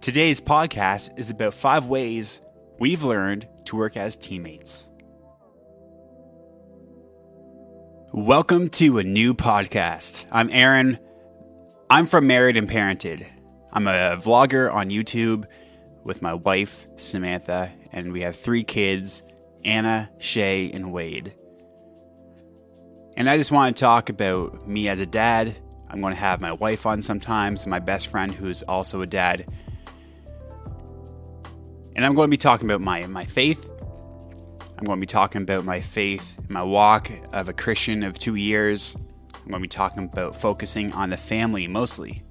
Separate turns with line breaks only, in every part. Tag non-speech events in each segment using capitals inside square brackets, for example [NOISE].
Today's podcast is about five ways we've learned to work as teammates. Welcome to a new podcast. I'm Aaron. I'm from Married and Parented. I'm a vlogger on YouTube with my wife, Samantha, and we have three kids Anna, Shay, and Wade. And I just want to talk about me as a dad. I'm going to have my wife on sometimes, my best friend who's also a dad. And I'm going to be talking about my, my faith. I'm going to be talking about my faith, my walk of a Christian of two years. I'm going to be talking about focusing on the family mostly.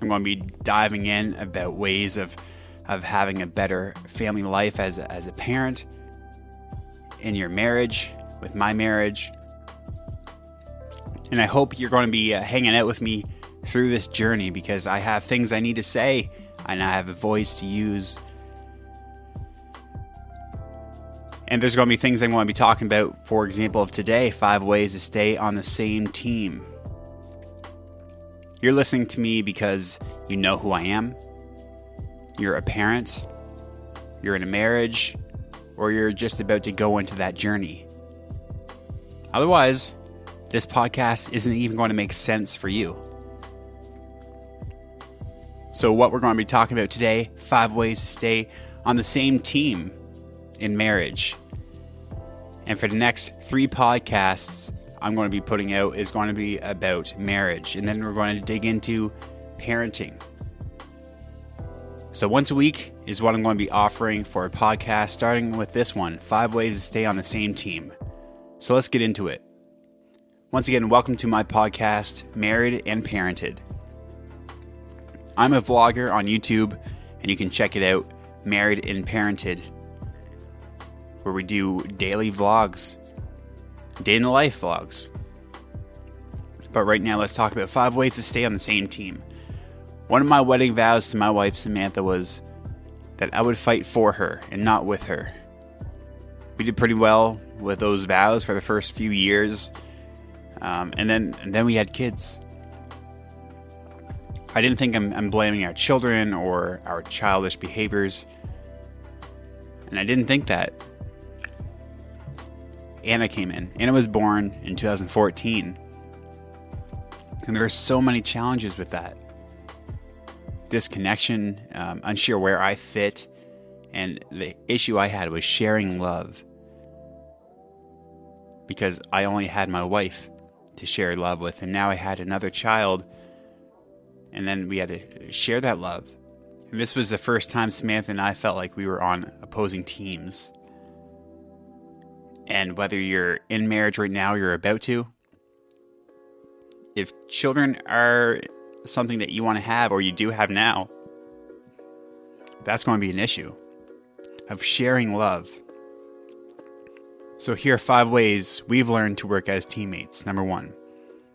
I'm going to be diving in about ways of, of having a better family life as, as a parent, in your marriage, with my marriage. And I hope you're going to be uh, hanging out with me through this journey because I have things I need to say and I have a voice to use. And there's going to be things I'm going to be talking about, for example, of today five ways to stay on the same team. You're listening to me because you know who I am, you're a parent, you're in a marriage, or you're just about to go into that journey. Otherwise, this podcast isn't even going to make sense for you. So, what we're going to be talking about today five ways to stay on the same team in marriage. And for the next three podcasts I'm going to be putting out is going to be about marriage. And then we're going to dig into parenting. So, once a week is what I'm going to be offering for a podcast, starting with this one Five Ways to Stay on the Same Team. So, let's get into it. Once again, welcome to my podcast, Married and Parented. I'm a vlogger on YouTube, and you can check it out, Married and Parented, where we do daily vlogs, day in the life vlogs. But right now, let's talk about five ways to stay on the same team. One of my wedding vows to my wife Samantha was that I would fight for her and not with her. We did pretty well with those vows for the first few years, um, and then and then we had kids. I didn't think I'm, I'm blaming our children or our childish behaviors, and I didn't think that. Anna came in. Anna was born in 2014, and there were so many challenges with that. Disconnection, um, unsure where I fit, and the issue I had was sharing love. Because I only had my wife to share love with, and now I had another child, and then we had to share that love. And this was the first time Samantha and I felt like we were on opposing teams. And whether you're in marriage right now, you're about to, if children are something that you want to have or you do have now, that's going to be an issue of sharing love. So, here are five ways we've learned to work as teammates. Number one,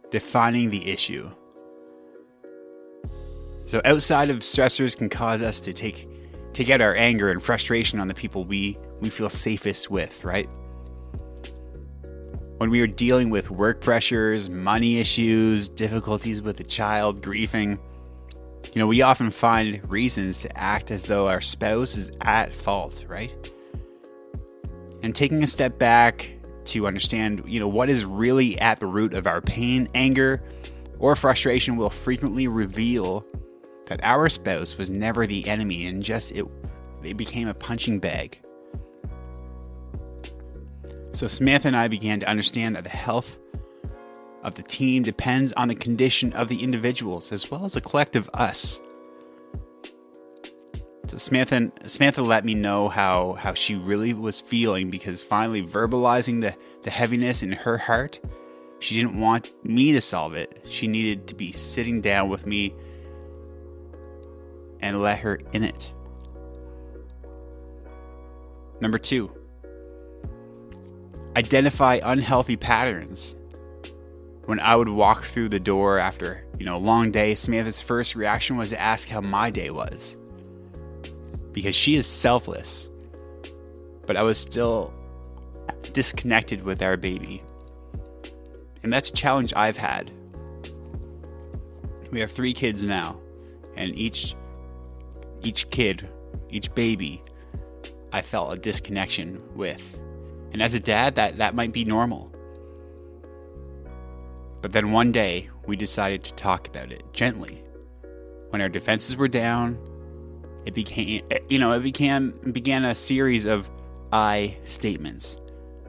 defining the issue. So, outside of stressors can cause us to take take out our anger and frustration on the people we, we feel safest with, right? when we are dealing with work pressures, money issues, difficulties with a child, grieving, you know, we often find reasons to act as though our spouse is at fault, right? And taking a step back to understand, you know, what is really at the root of our pain, anger, or frustration will frequently reveal that our spouse was never the enemy and just it, it became a punching bag. So Samantha and I began to understand that the health of the team depends on the condition of the individuals as well as the collective us. So Samantha, Samantha let me know how, how she really was feeling because finally verbalizing the, the heaviness in her heart She didn't want me to solve it. She needed to be sitting down with me and let her in it. Number two, identify unhealthy patterns. When I would walk through the door after, you know, a long day, Samantha's first reaction was to ask how my day was. Because she is selfless. But I was still disconnected with our baby. And that's a challenge I've had. We have three kids now, and each each kid, each baby, I felt a disconnection with. And as a dad, that, that might be normal. But then one day, we decided to talk about it gently. When our defenses were down, it became, you know, it became began a series of I statements.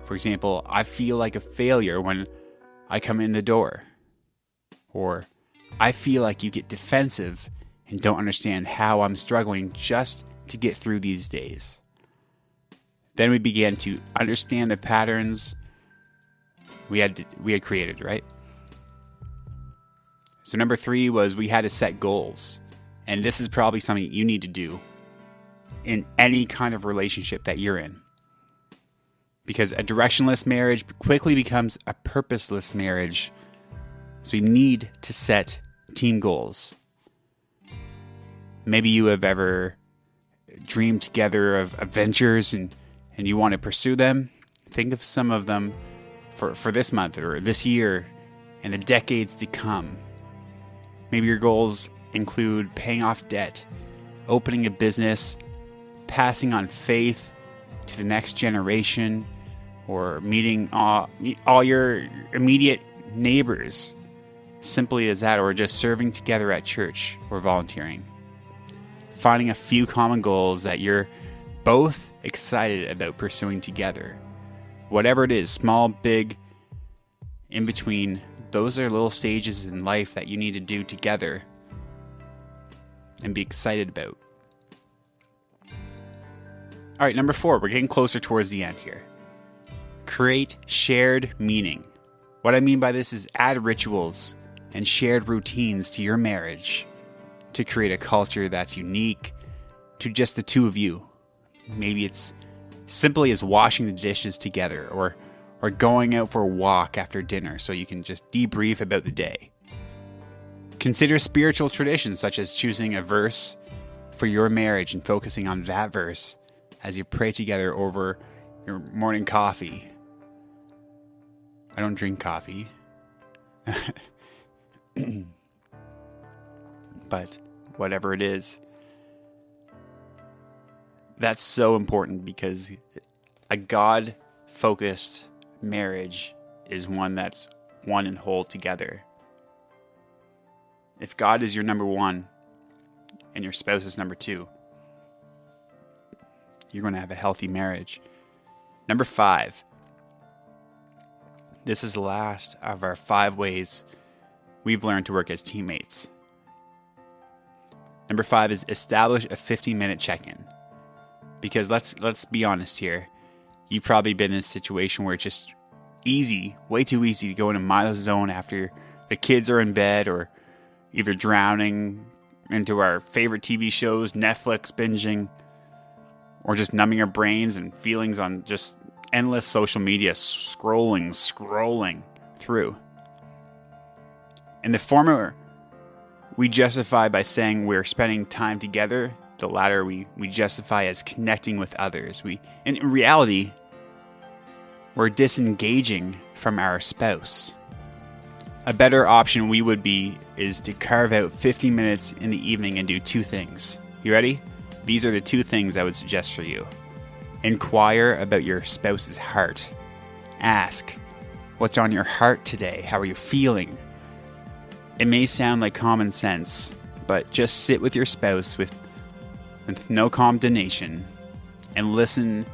For example, I feel like a failure when I come in the door. Or I feel like you get defensive and don't understand how I'm struggling just to get through these days. Then we began to understand the patterns we had to, we had created, right? So number 3 was we had to set goals. And this is probably something you need to do in any kind of relationship that you're in. Because a directionless marriage quickly becomes a purposeless marriage. So you need to set team goals. Maybe you have ever dreamed together of adventures and, and you want to pursue them. Think of some of them for, for this month or this year and the decades to come. Maybe your goals include paying off debt, opening a business, passing on faith to the next generation, or meeting all, all your immediate neighbors. Simply as that, or just serving together at church or volunteering finding a few common goals that you're both excited about pursuing together. Whatever it is, small, big, in between, those are little stages in life that you need to do together and be excited about. All right, number four, we're getting closer towards the end here. Create shared meaning. What I mean by this is add rituals and shared routines to your marriage to create a culture that's unique to just the two of you. Maybe it's simply as washing the dishes together or or going out for a walk after dinner so you can just debrief about the day. Consider spiritual traditions such as choosing a verse for your marriage and focusing on that verse as you pray together over your morning coffee. I don't drink coffee. [CLEARS THROAT] but whatever it is. That's so important because a God focused marriage is one that's one and whole together. If God is your number one and your spouse is number two, you're going to have a healthy marriage. Number five. This is the last of our five ways we've learned to work as teammates. Number five is establish a 15 minute check in. Because let's let's be honest here. You've probably been in a situation where it's just easy, way too easy to go into my zone after the kids are in bed or either drowning into our favorite TV shows, Netflix binging, or just numbing our brains and feelings on just endless social media, scrolling, scrolling through. In the former we justify by saying we're spending time together. The latter we, we justify as connecting with others. We in reality we're disengaging from our spouse. A better option we would be is to carve out 50 minutes in the evening and do two things. You ready? These are the two things I would suggest for you. Inquire about your spouse's heart. Ask, What's on your heart today? How are you feeling? It may sound like common sense, but just sit with your spouse with, with no condemnation and listen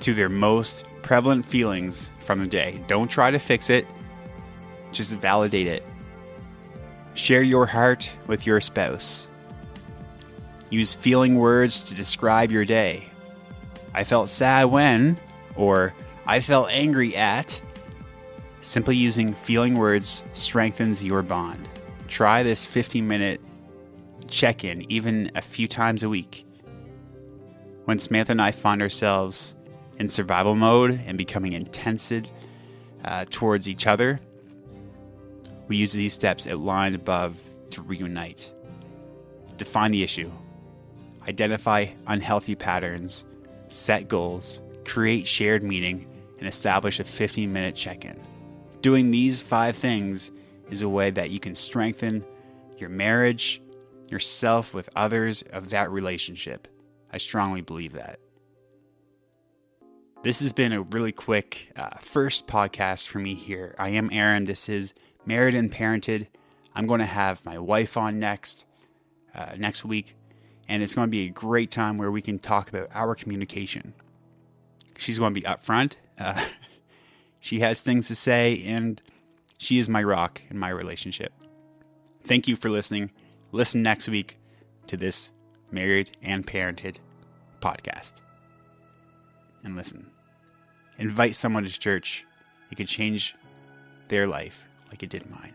to their most prevalent feelings from the day. Don't try to fix it, just validate it. Share your heart with your spouse. Use feeling words to describe your day. I felt sad when, or I felt angry at. Simply using feeling words strengthens your bond. Try this 15 minute check in even a few times a week. When Samantha and I find ourselves in survival mode and becoming intense uh, towards each other, we use these steps outlined above to reunite. Define the issue, identify unhealthy patterns, set goals, create shared meaning, and establish a 15 minute check in. Doing these five things is a way that you can strengthen your marriage, yourself with others of that relationship. I strongly believe that. This has been a really quick uh, first podcast for me here. I am Aaron. This is Married and Parented. I'm going to have my wife on next uh, next week, and it's going to be a great time where we can talk about our communication. She's going to be upfront. Uh, [LAUGHS] she has things to say, and she is my rock in my relationship. Thank you for listening. Listen next week to this Married and Parented podcast. And listen, invite someone to church. It could change their life like it did mine.